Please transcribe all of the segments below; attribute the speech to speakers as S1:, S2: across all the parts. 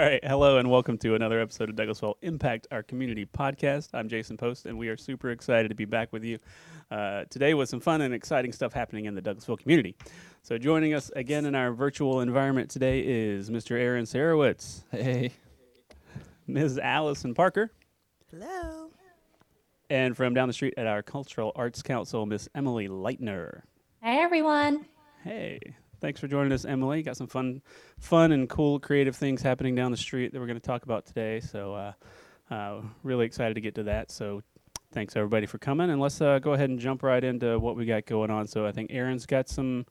S1: right. Hello and welcome to another episode of Douglasville Impact Our Community podcast. I'm Jason Post, and we are super excited to be back with you uh, today with some fun and exciting stuff happening in the Douglasville community. So, joining us again in our virtual environment today is Mr. Aaron Sarowitz,
S2: Hey.
S1: Ms. Allison Parker,
S3: Hello.
S1: and from down the street at our Cultural Arts Council, Miss Emily Leitner.
S4: Hey everyone.
S1: Hey, thanks for joining us, Emily. Got some fun, fun and cool creative things happening down the street that we're going to talk about today. So, uh, uh, really excited to get to that. So, thanks everybody for coming, and let's uh, go ahead and jump right into what we got going on. So, I think Aaron's got some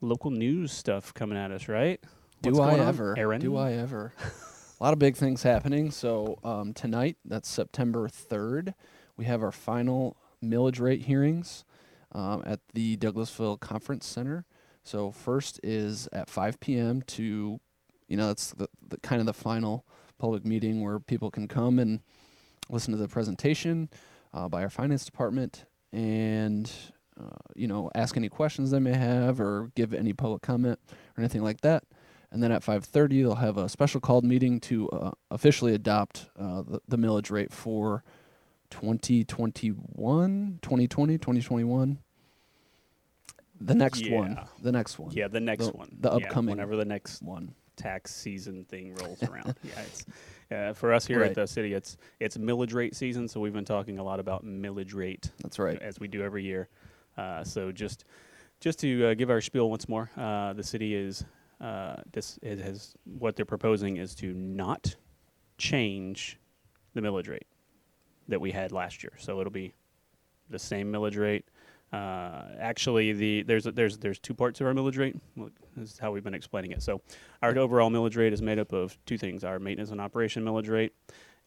S1: local news stuff coming at us, right?
S2: Do
S1: What's
S2: I
S1: going on,
S2: ever?
S1: Aaron?
S2: Do I ever? A lot of big things happening. So um, tonight, that's September 3rd, we have our final millage rate hearings um, at the Douglasville Conference Center. So first is at 5 p.m. to, you know, that's the, the kind of the final public meeting where people can come and listen to the presentation uh, by our finance department and uh, you know ask any questions they may have or give any public comment or anything like that and then at 5.30 they'll have a special called meeting to uh, officially adopt uh, the, the millage rate for 2021 2020 2021 the next one the next one
S1: Yeah, the next
S2: The-
S1: one.
S2: the
S1: Yeah,
S2: upcoming
S1: whenever the next
S2: one
S1: tax season thing rolls around. yeah, it's uh, for us here
S2: Right.
S1: at the city. It's it's millage rate season, so we've been talking a lot about millage rate
S2: that's right
S1: as we do every year. Uh, so just just to uh, give our spiel once more, uh, the city is uh, this it has what they're proposing is to not change the millage rate that we had last year. So it'll be the same millage rate. Uh, actually, the there's there's there's two parts of our millage rate. Look, This is how we've been explaining it. So our overall millage rate is made up of two things: our maintenance and operation millage rate,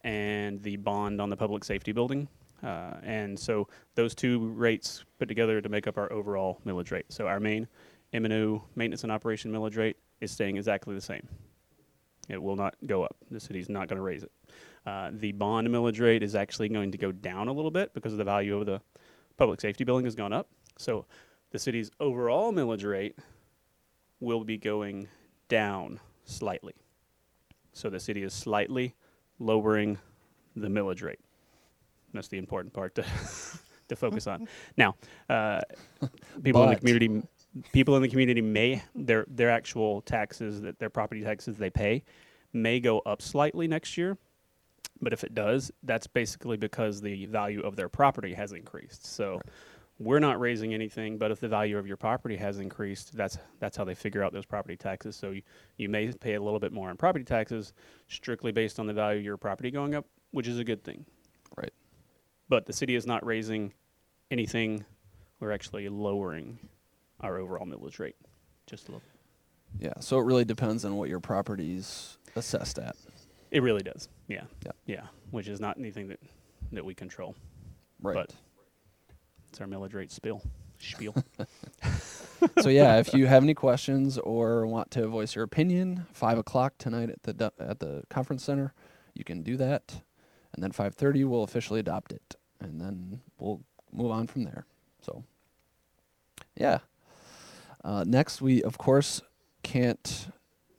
S1: and the bond on the public safety building. Uh, and so those two rates put together to make up our overall millage rate. So our main M&O maintenance and operation millage rate is staying exactly the same. It will not go up. The city's not going to raise it. Uh, the bond millage rate is actually going to go down a little bit because of the value of the public safety billing has gone up. So the city's overall millage rate will be going down slightly. So the city is slightly lowering the millage rate. That's the important part to to focus on. Now, uh, people in the community, people in the community may their their actual taxes that their property taxes they pay may go up slightly next year. But if it does, that's basically because the value of their property has increased. So we're not raising anything, but if the value of your property has increased, that's that's how they figure out those property taxes. So you, you may pay a little bit more in property taxes strictly based on the value of your property going up, which is a good thing.
S2: right
S1: But the city is not raising anything. We're actually lowering our overall millage rate just a little.
S2: yeah so it really depends on what your property's assessed at
S1: It really does. Yeah.
S2: Yeah.
S1: Yeah. Which is not anything that that we control.
S2: right
S1: But it's our millage rate spill. Spiel.
S2: so yeah, if you have any questions or want to voice your opinion, five o'clock tonight at the at the conference center, you can do that, and then five thirty we'll officially adopt it, and then we'll move on from there. So, yeah. Uh, next, we of course can't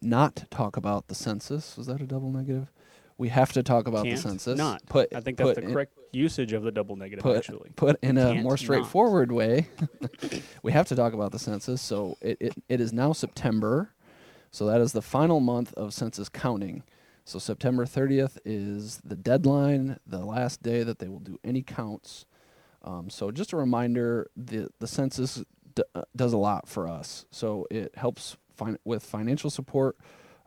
S2: not talk about the census. Was that a double negative? We have to talk about
S1: Can't
S2: the census.
S1: not.
S2: Put
S1: I think that's the
S2: in-
S1: correct usage of the double negative
S2: put,
S1: actually.
S2: put in a
S1: Can't
S2: more
S1: not.
S2: straightforward way, we have to talk about the census. So it, it, it is now September. So that is the final month of census counting. So September 30th is the deadline, the last day that they will do any counts. Um, so just a reminder, the, the census d- uh, does a lot for us. So it helps fin- with financial support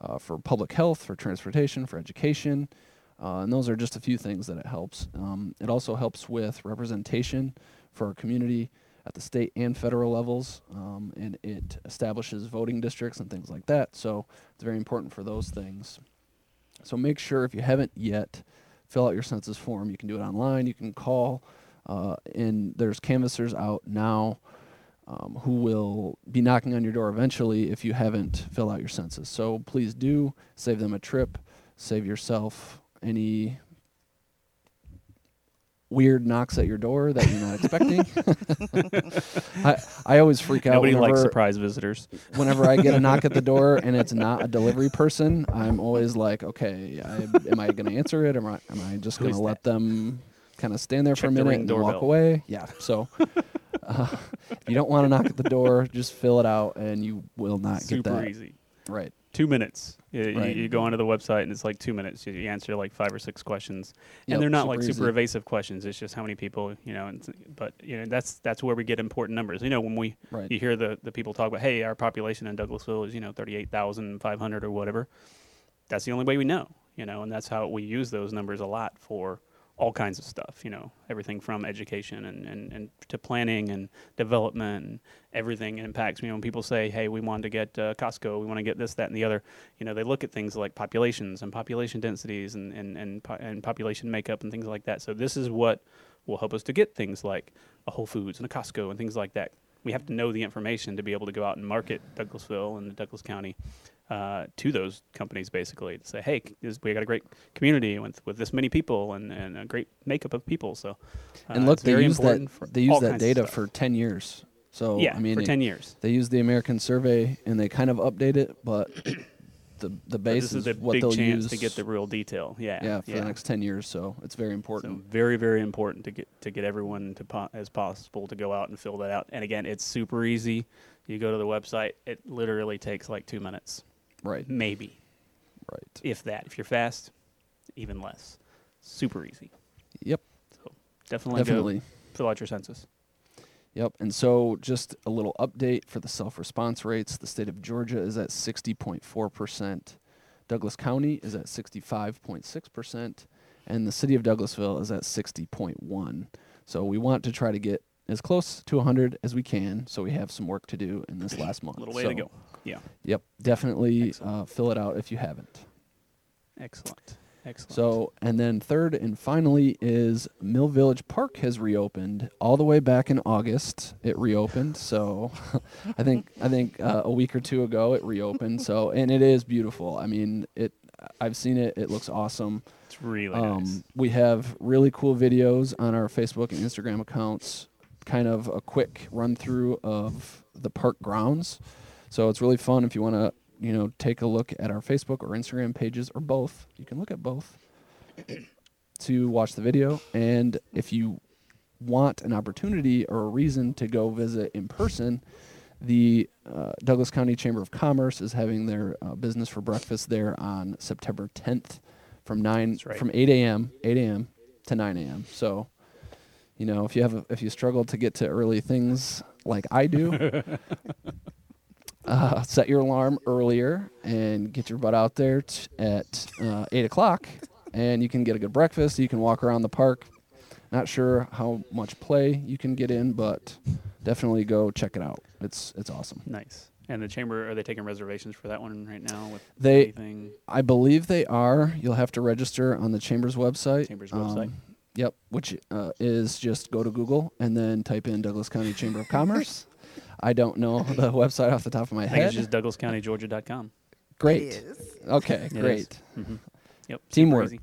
S2: uh, for public health, for transportation, for education. Uh, and those are just a few things that it helps. Um, it also helps with representation for our community at the state and federal levels, um, and it establishes voting districts and things like that. So it's very important for those things. So make sure if you haven't yet, fill out your census form. You can do it online. You can call, uh, and there's canvassers out now um, who will be knocking on your door eventually if you haven't filled out your census. So please do save them a trip, save yourself any weird knocks at your door that you're not expecting. I I always freak out
S1: Nobody
S2: whenever
S1: likes surprise visitors.
S2: whenever I get a knock at the door and it's not a delivery person. I'm always like, okay, I, am I going to answer it? Am I am I just going to
S1: is
S2: let them kind of stand there for a minute
S1: Ring
S2: and walk away? Yeah. So. Uh, if you don't want to knock at the door, just fill it out, and you will not get
S1: Super
S2: that.
S1: easy.
S2: Right.
S1: Two minutes. You, you-
S2: Right.
S1: you go onto the website and it's like two minutes. You, you answer like five or six questions,
S2: Yep,
S1: and they're not
S2: super
S1: like super
S2: easy.
S1: evasive questions. It's just how many people, you know. And, but you know, that's that's where we get important numbers. You know, when we
S2: Right.
S1: you hear the the people talk about, hey, our population in Douglasville is you know thirty eight thousand five hundred or whatever. That's the only way we know. You know, and that's how we use those numbers a lot for all kinds of stuff. You know, everything from education and, and, and to planning and development and everything impacts. me. when people say, "Hey, we want to get uh, Costco, we want to get this, that, and the other," you know, they look at things like populations and population densities and and and, po- and population makeup and things like that. So this is what will help us to get things like a Whole Foods and a Costco and things like that. We have to know the information to be able to go out and market Douglasville and Douglas County uh, to those companies, basically to say, "Hey, this, we got a great community with with this many people and, and a great makeup of people." So, uh,
S2: and look, they use that they use that data for ten years. So
S1: yeah,
S2: I mean,
S1: for
S2: it-
S1: ten years.
S2: they use the American survey and they kind of update it, but the the base
S1: this is a
S2: what
S1: big
S2: they'll
S1: chance
S2: use
S1: to get the real detail. Yeah,
S2: yeah for the next ten years. So it's very
S1: So
S2: important.
S1: very, very important to get to get everyone to po- as possible to go out and fill that out. And again, it's super easy. You go to the website; it literally takes like two minutes,
S2: right,
S1: maybe,
S2: right.
S1: if that. If you're fast, even less. Super easy.
S2: Yep,
S1: So definitely,
S2: definitely.
S1: fill out your census.
S2: Yep. And so, just a little update for the self response rates. The state of Georgia is at 60.4%. Douglas County is at 65.6%. And the city of Douglasville is at 60.1. So, we want to try to get as close to 100 as we can. So, we have some work to do in this last month.
S1: Little way
S2: So,
S1: to go. Yeah,
S2: Yep. Definitely uh, fill it out if you haven't.
S1: excellent, excellent.
S2: So, and then third and finally is Mill Village Park has reopened all the way back in August. It reopened, so I think I think uh, a week or two ago it reopened. So, and it is beautiful. I mean, it. I've seen it. It looks awesome.
S1: it's really
S2: Um,
S1: nice.
S2: we have really cool videos on our Facebook and Instagram accounts. Kind of a quick run through of the park grounds. So it's really fun if you want to, you know, take a look at our Facebook or Instagram pages or both. You can look at both to watch the video. And if you want an opportunity or a reason to go visit in person, the uh, Douglas County Chamber of Commerce is having their uh, business for breakfast there on September 10th from nine
S1: right.
S2: from 8 a.m. 8 a.m. to 9 a.m. So, you know, if you have a, if you struggle to get to early things like I do, uh, set your alarm earlier and get your butt out there t- at uh, 8 o'clock, and you can get a good breakfast. You can walk around the park. Not sure how much play you can get in, but definitely go check it out. It's it's awesome.
S1: nice. And the chamber are they taking reservations for that one right now? With
S2: They-
S1: anything?
S2: I believe they are. You'll have to register on the chamber's website.
S1: Chamber's website.
S2: Yep, which uh, is just go to Google and then type in Douglas County Chamber of Commerce. I don't know the website off the top of my
S1: I think
S2: head.
S1: it's just DouglasCountyGeorgia.com.
S2: Great.
S3: It is.
S2: Okay,
S1: It is.
S2: great.
S1: Mm-hmm. Yep. super
S2: Teamwork.
S1: easy.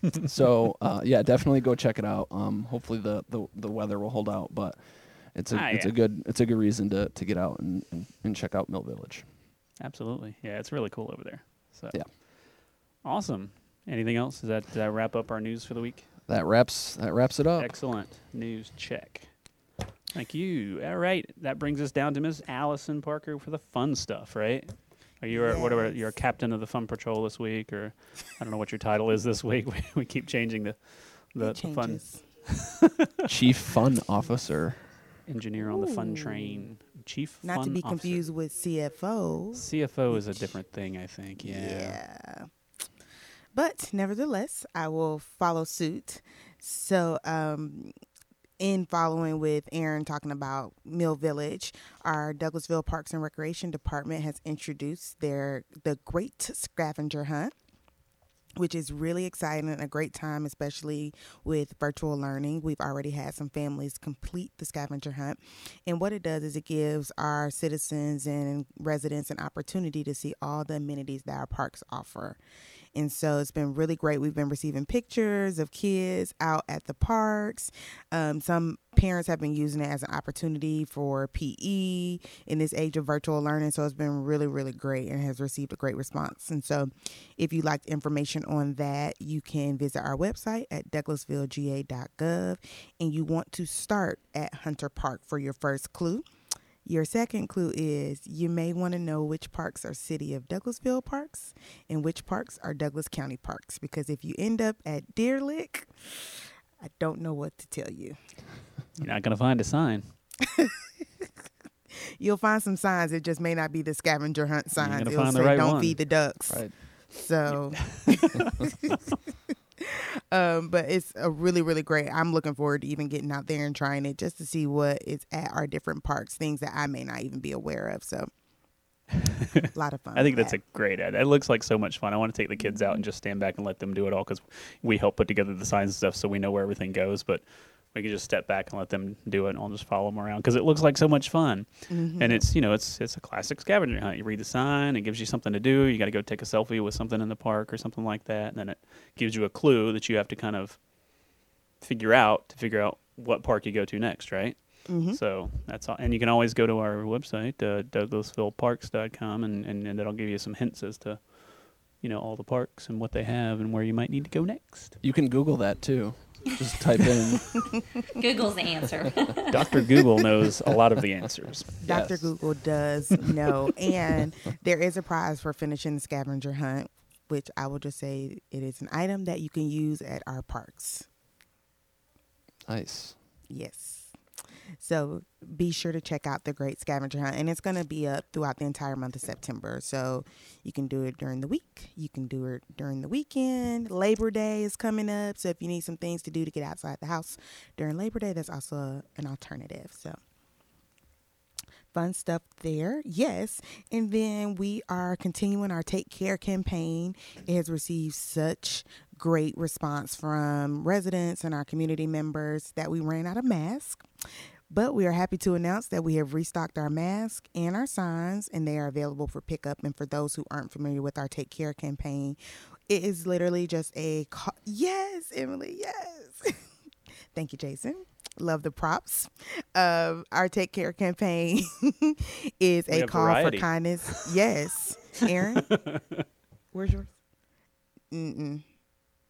S2: so uh, yeah, definitely go check it out. Um, hopefully the, the, the weather will hold out, but it's a
S1: Ah,
S2: it's
S1: yeah.
S2: a good it's a good reason to, to get out and, and, and check out Mill Village.
S1: Absolutely. Yeah, it's really cool over there. So
S2: Yeah.
S1: Awesome. Anything else? Does that, does that wrap up our news for the week?
S2: That wraps that wraps it up.
S1: Excellent. News check. Thank you. All right. That brings us down to Miss Allison Parker for the fun stuff, right? Are you a, whatever you're a captain of the fun patrol this week, or I don't know what your title is this week. We, we keep changing the the, the fun.
S2: Chief Fun Officer.
S1: engineer on the fun train, chief.
S3: Not
S1: fun
S3: to be
S1: officer.
S3: confused with CFO.
S1: CFO is a different thing, I think. Yeah.
S3: Yeah. But nevertheless, I will follow suit. So, um, in following with Aaron talking about Mill Village, our Douglasville Parks and Recreation Department has introduced their the Great Scavenger Hunt. Which is really exciting and a great time, especially with virtual learning. We've already had some families complete the scavenger hunt. And what it does is it gives our citizens and residents an opportunity to see all the amenities that our parks offer. And so it's been really great. We've been receiving pictures of kids out at the parks. Um, some parents have been using it as an opportunity for PE in this age of virtual learning. So it's been really, really great and has received a great response. And so if you'd like information on that, you can visit our website at douglasvillega.gov and you want to start at Hunter Park for your first clue. Your second clue is you may want to know which parks are City of Douglasville parks and which parks are Douglas County parks because if you end up at Deer Lick, I don't know what to tell you.
S1: You're not going to find a sign.
S3: You'll find some signs. It just may not be the scavenger hunt signs. It'll
S1: find
S3: say
S1: the right
S3: "Don't
S1: one."
S3: feed the ducks."
S2: Right.
S3: So, um, but it's a really, really great. I'm looking forward to even getting out there and trying it just to see what is at our different parks, things that I may not even be aware of. So, a lot of fun.
S1: I think that's
S3: that.
S1: a great ad. It looks like so much fun. I want to take the kids out and just stand back and let them do it all because we help put together the signs and stuff, so we know where everything goes. But we can just step back and let them do it, and I'll just follow them around because it looks like so much fun.
S3: Mm-hmm.
S1: And it's you know it's it's a classic scavenger hunt. You read the sign, it gives you something to do. You got to go take a selfie with something in the park or something like that, and then it gives you a clue that you have to kind of figure out to figure out what park you go to next, right?
S3: Mhm.
S1: So that's all. And you can always go to our website, uh, douglasvilleparks.com, and, and, and that'll give you some hints as to, you know, all the parks and what they have and where you might need to go next.
S2: You can Google that too. Just type in.
S4: Google's the answer.
S1: Dr. Google knows a lot of the answers.
S3: Dr.
S2: Yes.
S3: Google does know. and there is a prize for finishing the scavenger hunt, which I will just say it is an item that you can use at our parks.
S2: Nice.
S3: Yes. So be sure to check out the Great Scavenger Hunt, and it's going to be up throughout the entire month of September. So you can do it during the week, you can do it during the weekend. Labor Day is coming up, so if you need some things to do to get outside the house during Labor Day, that's also an alternative. So fun stuff there. Yes. And then we are continuing our Take Care campaign. It has received such great response from residents and our community members that we ran out of masks. But we are happy to announce that we have restocked our masks and our signs, and they are available for pickup. And for those who aren't familiar with our Take Care campaign, it is literally just a ca- yes, Emily, yes. Thank you, Jason. Love the props. Um, our Take Care campaign is
S1: We
S3: a call
S1: variety.
S3: for kindness. Yes, Aaron, where's yours? Mm-mm.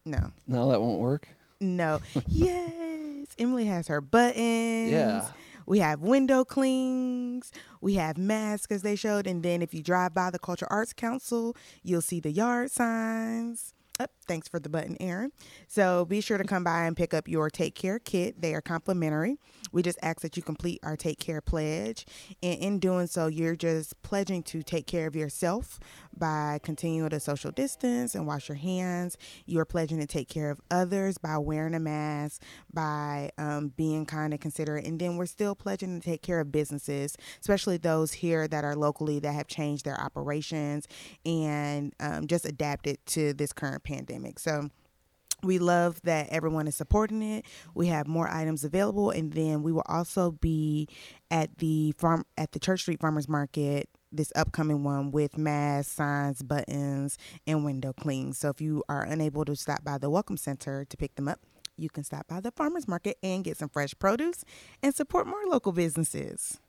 S3: No,
S2: No, that won't work.
S3: No. yes, Emily has her buttons.
S2: Yeah.
S3: We have window clings. We have masks as they showed. And then if you drive by the Cultural Arts Council, you'll see the yard signs. Oh, thanks for the button, Aaron. So be sure to come by and pick up your Take Care kit. They are complimentary. We just ask that you complete our Take Care pledge. And in doing so, you're just pledging to take care of yourself by continuing to social distance and wash your hands. You're pledging to take care of others by wearing a mask, by um, being kind and considerate. And then we're still pledging to take care of businesses, especially those here that are locally that have changed their operations and um, just adapted to this current pandemic. So, we love that everyone is supporting it. We have more items available, and then we will also be at the farm at the Church Street Farmers Market this upcoming one with masks, signs, buttons, and window clings. So if you are unable to stop by the Welcome Center to pick them up, you can stop by the farmers market and get some fresh produce and support more local businesses.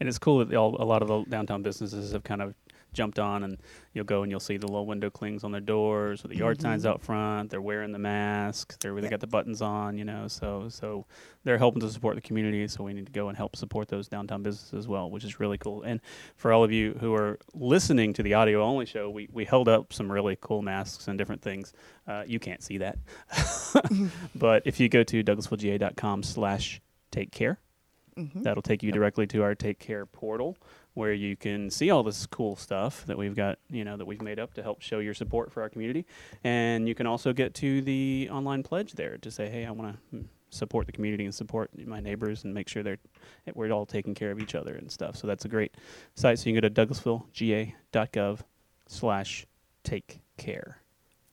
S1: And it's cool that all, a lot of the downtown businesses have kind of jumped on, and you'll go and you'll see the little window clings on their doors, or the yard signs out front. They're wearing the masks. They're they got the buttons on, you know. So so they're helping to support the community. So we need to go and help support those downtown businesses as well, which is really cool. And for all of you who are listening to the audio only show, we we held up some really cool masks and different things. Uh, you can't see that, but if you go to douglasvillega.com slash take care
S3: Mhm.
S1: That'll take you directly to our Take Care portal where you can see all this cool stuff that we've got, you know, that we've made up to help show your support for our community. And you can also get to the online pledge there to say, hey, I want to hmm, support the community and support my neighbors and make sure they're we're all taking care of each other and stuff. So that's a great site. So you can go to douglasvillega.gov slash take care.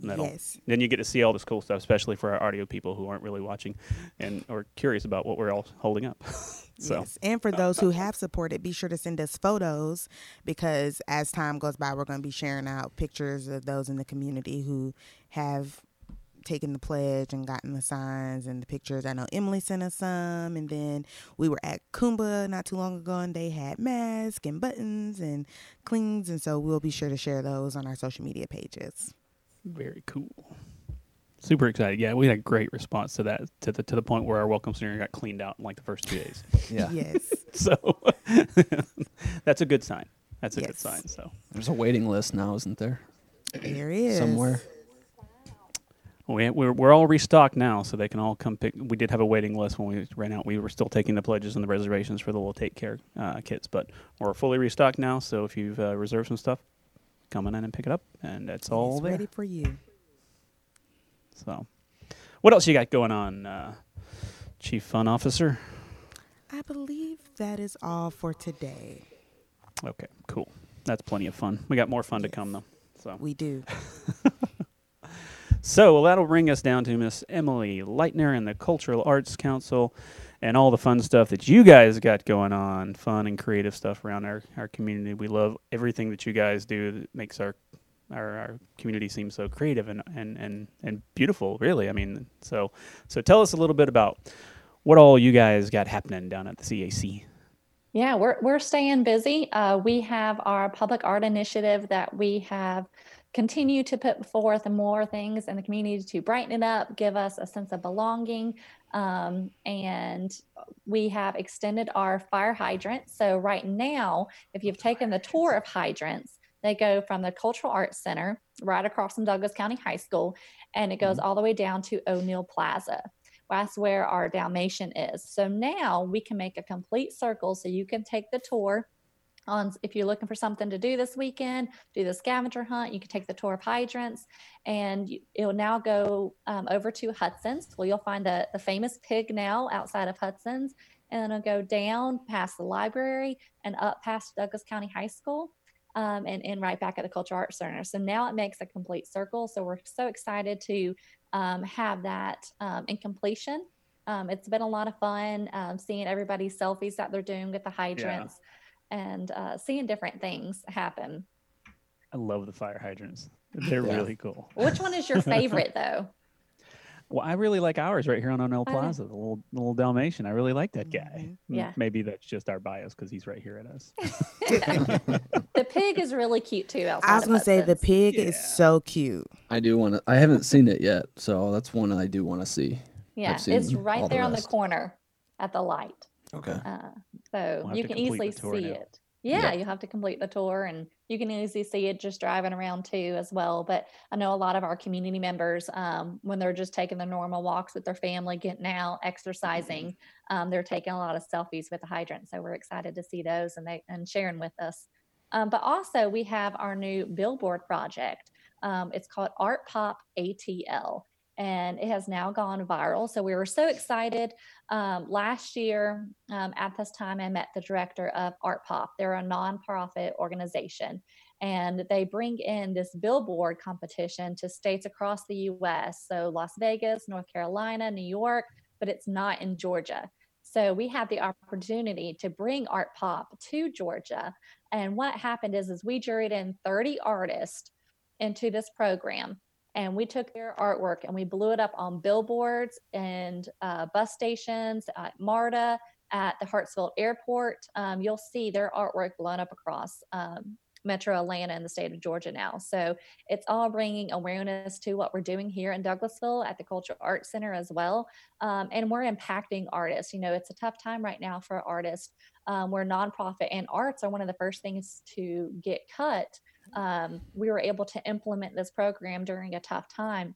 S3: Yes.
S1: Then you get to see all this cool stuff, especially for our audio people who aren't really watching and or curious about what we're all holding up. so
S3: Yes. And for those who have supported, be sure to send us photos because as time goes by, we're going to be sharing out pictures of those in the community who have taken the pledge and gotten the signs and the pictures. I know Emily sent us some, and then we were at Kumba not too long ago, and they had masks and buttons and clings, and so we'll be sure to share those on our social media pages.
S1: very cool. Super excited. Yeah, we had a great response to that to the to the point where our welcome center got cleaned out in like the first two days.
S2: Yeah.
S3: Yes.
S1: So that's a good sign. That's a good sign. So
S2: There's a waiting list now, isn't there?
S3: there is
S2: Somewhere.
S1: we, we're we're all restocked now, so they can all come pick. We did have a waiting list when we ran out. We were still taking the pledges and the reservations for the little take care uh, kits, but we're fully restocked now. So if you've uh, reserved some stuff, come on in and pick it up, and that's all
S3: It's
S1: there.
S3: ready for you.
S1: So, what else you got going on, uh, Chief Fun Officer?
S3: I believe that is all for today.
S1: Okay, cool. That's plenty of fun. We got more fun to come though. So,
S3: We do.
S1: so well, that'll bring us down to Miss Emily Leitner and the Cultural Arts Council, and all the fun stuff that you guys got going on, fun and creative stuff around our, our community. We love everything that you guys do that makes our our, our community seems so creative and, and, and, and beautiful, really. I mean, so so tell us a little bit about what all you guys got happening down at the CAC.
S4: Yeah, we're we're staying busy. Uh, we have our public art initiative that we have continued to put forth more things in the community to brighten it up, give us a sense of belonging, um, and we have extended our fire hydrants. So right now, if you've taken the tour of hydrants, they go from the Cultural Arts Center right across from Douglas County High School, and it goes all the way down to O'Neal Plaza. That's where our Dalmatian is. So now we can make a complete circle so you can take the tour on if you're looking for something to do this weekend, do the scavenger hunt, you can take the tour of hydrants and you- it'll now go um, over to Hudson's. Well, you'll find the, the famous pig now outside of Hudson's and then it'll go down past the library and up past Douglas County High School. Um, and, and right back at the Cultural Arts Center. So now it makes a complete circle. So we're so excited to um, have that um, in completion. Um, it's been a lot of fun um, seeing everybody's selfies that they're doing with the hydrants and uh, seeing different things happen.
S1: I love the fire hydrants. They're
S2: Yeah.
S1: really cool.
S4: Which one is your favorite though?
S1: Well, I really like ours right here on
S4: O'Neal
S1: Plaza, the little the little Dalmatian. I really like that guy.
S3: Mhm.
S4: Yeah.
S1: Maybe that's just our bias because he's right here at us.
S4: the pig is really cute too.
S3: I was gonna say the
S4: Hudson's.
S3: pig is so cute.
S2: I do want to. I haven't seen it yet, so that's one I do want to see.
S4: Yeah,
S2: seen
S4: it's
S2: all
S4: right
S2: the
S4: there on the corner at the light.
S2: Okay.
S4: Uh, so
S1: have
S4: you can easily see
S1: now.
S4: it. Yeah,
S2: Yeah.
S4: you have to complete the tour and you can easily see it just driving around too as well. But I know a lot of our community members, um, when they're just taking their normal walks with their family, getting out, exercising, um, they're taking a lot of selfies with the hydrant. So we're excited to see those and they and sharing with us. Um, but also we have our new billboard project. Um, it's called Art Pop ATL and it has now gone viral. So we were so excited. Um, last year, um, at this time, I met the director of Art Pop. They're a nonprofit organization, and they bring in this billboard competition to states across the U.S. So Las Vegas, North Carolina, New York, but it's not in Georgia. So we had the opportunity to bring Art Pop to Georgia. And what happened is, is we juried in 30 artists into this program and we took their artwork and we blew it up on billboards and uh, bus stations at MARTA, at the Hartsfield Airport. Um, you'll see their artwork blown up across um, Metro Atlanta and the state of Georgia now. So it's all bringing awareness to what we're doing here in Douglasville at the Cultural Arts Center as well. Um, and we're impacting artists. You know, it's a tough time right now for artists. Um, we're nonprofit, and arts are one of the first things to get cut um, we were able to implement this program during a tough time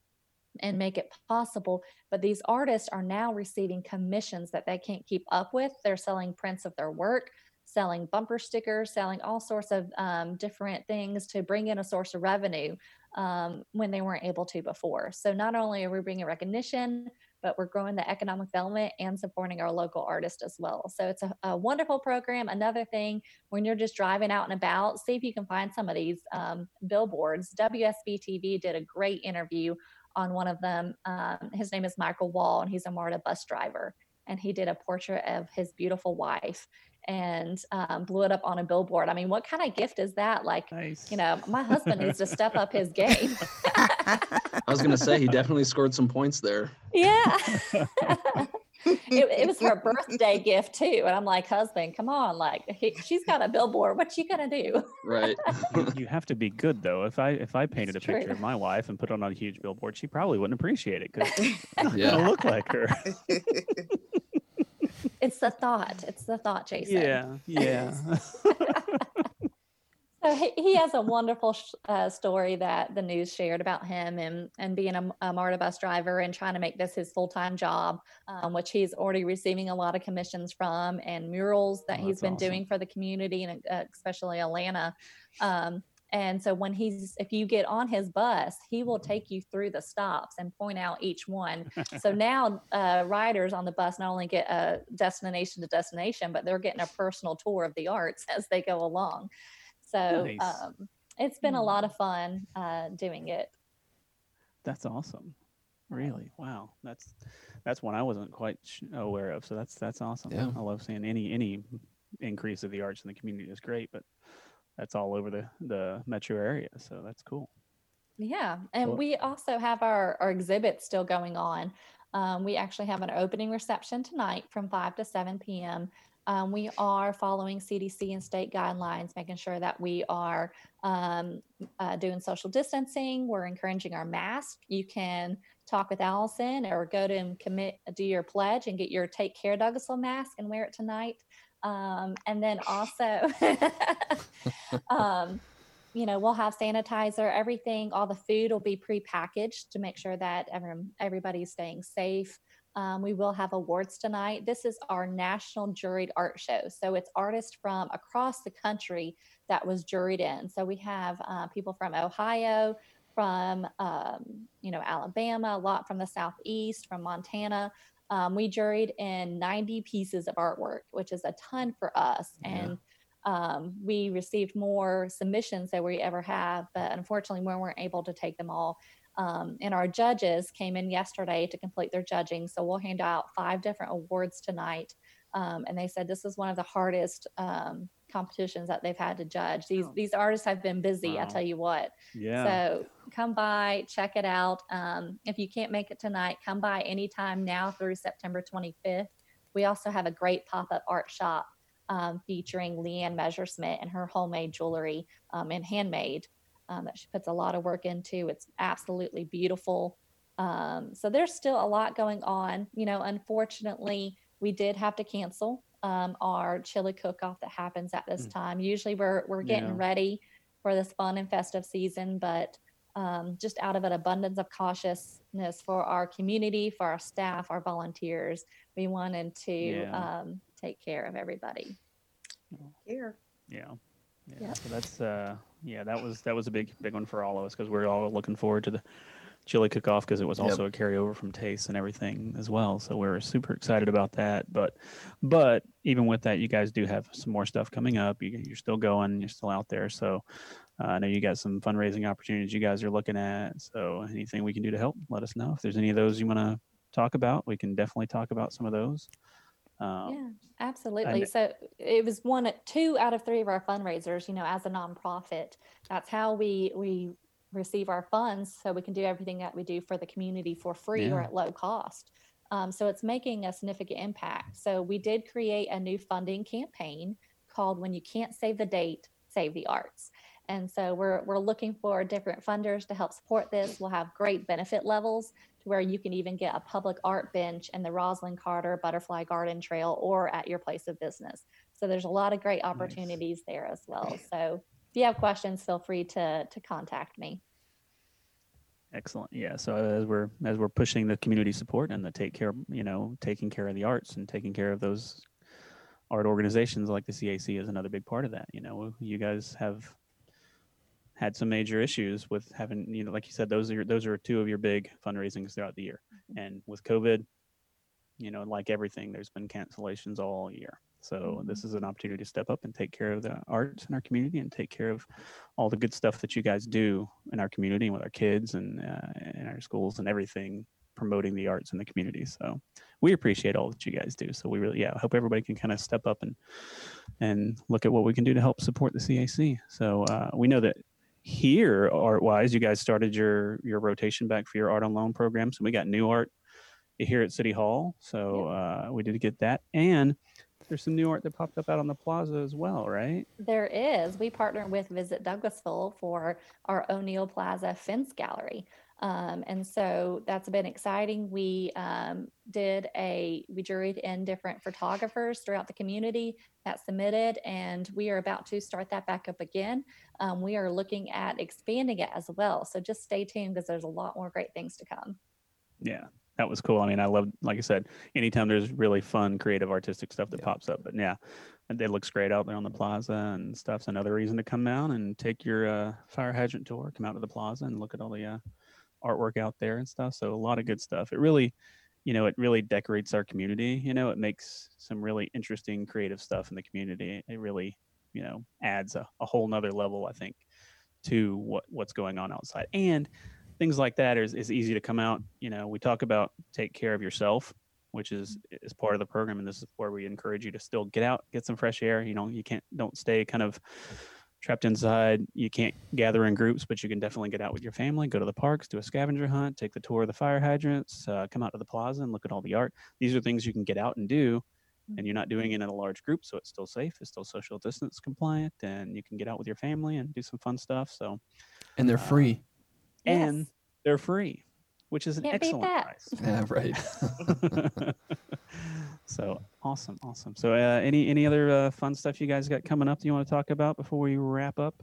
S4: and make it possible. But these artists are now receiving commissions that they can't keep up with. They're selling prints of their work, selling bumper stickers, selling all sorts of um, different things to bring in a source of revenue um, when they weren't able to before. So not only are we bringing recognition, but we're growing the economic development and supporting our local artists as well. So it's a, a wonderful program. Another thing, when you're just driving out and about, see if you can find some of these um, billboards. WSB TV did a great interview on one of them. Um, his name is Michael Wall, and he's a MARTA bus driver. And he did a portrait of his beautiful wife and um, blew it up on a billboard. I mean, what kind of gift is that? Like,
S1: Nice.
S4: you know, my husband needs to step up his game.
S2: I was gonna say he definitely scored some points there.
S4: yeah. it, it was her birthday gift too. And I'm like, husband, come on. Like, he, she's got a billboard. What you going to do?
S2: Right.
S1: you, you have to be good though. If I if I painted
S4: It's
S1: a picture of my wife and put it on a huge billboard, she probably wouldn't appreciate it because I
S2: Yeah.
S1: don't look like her.
S4: It's the thought. It's the thought, Jason.
S1: yeah, yeah.
S4: So he, he has a wonderful sh- uh, story that the news shared about him and, and being a, a MARTA bus driver and trying to make this his full time job, um, which he's already receiving a lot of commissions from and murals that
S1: Oh,
S4: he's been
S1: awesome.
S4: doing for the community and uh, especially Atlanta. Um, and so when he's, if you get on his bus, he will take you through the stops and point out each one. So now uh, riders on the bus not only get a destination to destination, but they're getting a personal tour of the arts as they go along. So
S1: Nice.
S4: um, it's been a
S1: Hmm.
S4: lot of fun uh, doing it.
S1: That's awesome. Really? Wow. That's that's one I wasn't quite aware of. So that's that's awesome.
S2: Yeah.
S1: I love seeing any any increase of the arts in the community is great, but that's all over the the metro area. So that's cool.
S4: Yeah, and
S1: Cool.
S4: we also have our, our exhibit still going on. Um, we actually have an opening reception tonight from 5 to 7 p.m. Um, we are following CDC and state guidelines, making sure that we are um, uh, doing social distancing. We're encouraging our mask. You can talk with Allison or go to and commit, do your pledge and get your Take Care Douglasville mask and wear it tonight. Um, and then also, um, you know, we'll have sanitizer, everything, all the food will be pre-packaged to make sure that everyone, everybody's staying safe. Um, we will have awards tonight. This is our national juried art show. So it's artists from across the country that was juried in. So we have uh, people from Ohio, from um, you know Alabama, a lot from the southeast, from Montana. Um, we juried in 90 pieces of artwork, which is a ton for us.
S2: Yeah.
S4: And um, we received more submissions than we ever have, but unfortunately, we weren't able to take them all. Um, and our judges came in yesterday to complete their judging. So we'll hand out five different awards tonight. Um, and they said this is one of the hardest um, competitions that they've had to judge. These
S1: Oh.
S4: these artists have been busy. I
S1: Wow.
S4: tell you what.
S1: Yeah.
S4: So come by, check it out. Um, if you can't make it tonight, come by anytime now through September 25th. We also have a great pop up art shop um, featuring Leanne Measuresmith and her homemade jewelry um, and handmade um, that she puts a lot of work into. It's absolutely beautiful. Um, so there's still a lot going on. You know, unfortunately, we did have to cancel um, our chili cook-off that happens at this
S1: Mm.
S4: time. Usually, we're we're getting
S1: Yeah.
S4: ready for this fun and festive season, but um, just out of an abundance of cautiousness for our community, for our staff, our volunteers, we wanted to
S1: Yeah.
S4: um, take care of everybody.
S3: Here.
S1: Yeah. Yeah.
S4: Yep.
S1: So that's uh yeah, that was that was a big big one for all of us because we're all looking forward to the chili cook off because it was
S2: Yep.
S1: also a carryover from taste and everything as well. So we're super excited about that. But but even with that, you guys do have some more stuff coming up. You, you're still going. You're still out there. So uh, I know you got some fundraising opportunities you guys are looking at. So anything we can do to help, let us know. If there's any of those you want to talk about, we can definitely talk about some of those. Um,
S4: yeah, absolutely. So it was one, two out of three of our fundraisers. You know, as a nonprofit, that's how we we receive our funds, so we can do everything that we do for the community for free or at low cost. Um, so it's making a significant impact. So we did create a new funding campaign called "When You Can't Save the Date, Save the Arts." And so we're we're looking for different funders to help support this. We'll have great benefit levels to where you can even get a public art bench in the Rosalynn Carter Butterfly Garden Trail or at your place of business. So there's a lot of great opportunities there as well. So if you have questions, feel free to to contact me.
S1: Excellent. Yeah. So as we're as we're pushing the community support and the take care, you know, taking care of the arts and taking care of those art organizations like the CAC is another big part of that. You know, you guys have had some major issues with having, you know, like you said, those are your, those are two of your big fundraisings throughout the year. Mm-hmm. And with COVID, you know, like everything, there's been cancellations all year. So this is an opportunity to step up and take care of the arts in our community and take care of all the good stuff that you guys do in our community and with our kids and uh, in our schools and everything promoting the arts in the community. So we appreciate all that you guys do. So we really, yeah, I hope everybody can kind of step up and and look at what we can do to help support the CAC. So uh, we know that here, art wise, you guys started your your rotation back for your art on loan program. So we got new art here at City Hall. So uh, we did get that and there's some new art that popped up out on the plaza as well, right?
S4: There is. We partner with Visit Douglasville for our O'Neal Plaza Fence Gallery. Um, and so that's been exciting. We um, did a, we juried in different photographers throughout the community that submitted, and we are about to start that back up again. Um, we are looking at expanding it as well. So just stay tuned because there's a lot more great things to come.
S1: Yeah, that was cool. I mean, I love, like I said, anytime there's really fun, creative, artistic stuff that
S2: Yeah.
S1: pops up. But yeah, it looks great out there on the plaza and stuff's another reason to come out and take your uh, fire hydrant tour. Come out to the plaza and look at all the uh, artwork out there and stuff. So a lot of good stuff. It really, you know, it really decorates our community. You know, it makes some really interesting, creative stuff in the community. It really, you know, adds a, a whole nother level, I think, to what what's going on outside. And things like that is, is easy to come out. You know, we talk about take care of yourself, which is is part of the program, and this is where we encourage you to still get out, get some fresh air. You know, you can't don't stay kind of trapped inside. You can't gather in groups, but you can definitely get out with your family, go to the parks, do a scavenger hunt, take the tour of the fire hydrants, uh, come out to the plaza and look at all the art. These are things you can get out and do. And you're not doing it in a large group, so it's still safe. It's still social distance compliant, and you can get out with your family and do some fun stuff. So,
S2: And they're
S1: Uh,
S2: free.
S1: And they're free, which is an
S4: Can't beat
S1: excellent
S4: that.
S1: price.
S2: Yeah, right.
S1: so awesome, awesome. So, uh, any any other uh, fun stuff you guys got coming up that you want to talk about before we wrap up?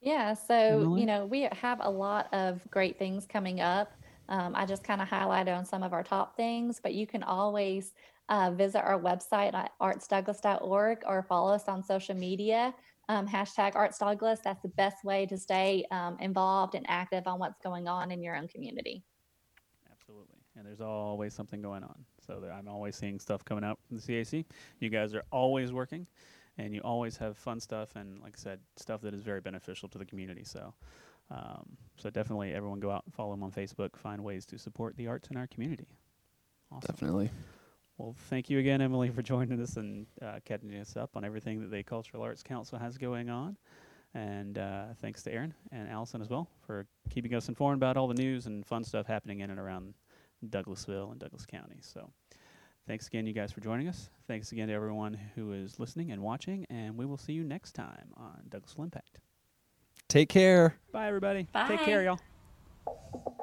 S4: Yeah, so
S1: Emily?
S4: you know, we have a lot of great things coming up. Um, I just kind of highlighted on some of our top things, but you can always uh, visit our website at artsdouglas.org or follow us on social media. Um, hashtag artsdouglas. That's the best way to stay um, involved and active on what's going on in your own community.
S1: Absolutely. And there's always something going on. So there, I'm always seeing stuff coming out from the CAC. You guys are always working, and you always have fun stuff, and like I said, stuff that is very beneficial to the community. So, um, so definitely everyone go out and follow them on Facebook. Find ways to support the arts in our community. Awesome.
S2: Definitely.
S1: Well, thank you again, Emily, for joining us and uh, catching us up on everything that the Cultural Arts Council has going on. And uh, thanks to Aaron and Allison as well for keeping us informed about all the news and fun stuff happening in and around Douglasville and Douglas County. So thanks again, you guys, for joining us. Thanks again to everyone who is listening and watching. And we will see you next time on Douglasville Impact.
S2: Take care.
S1: Bye, everybody.
S4: Bye.
S1: Take care, y'all.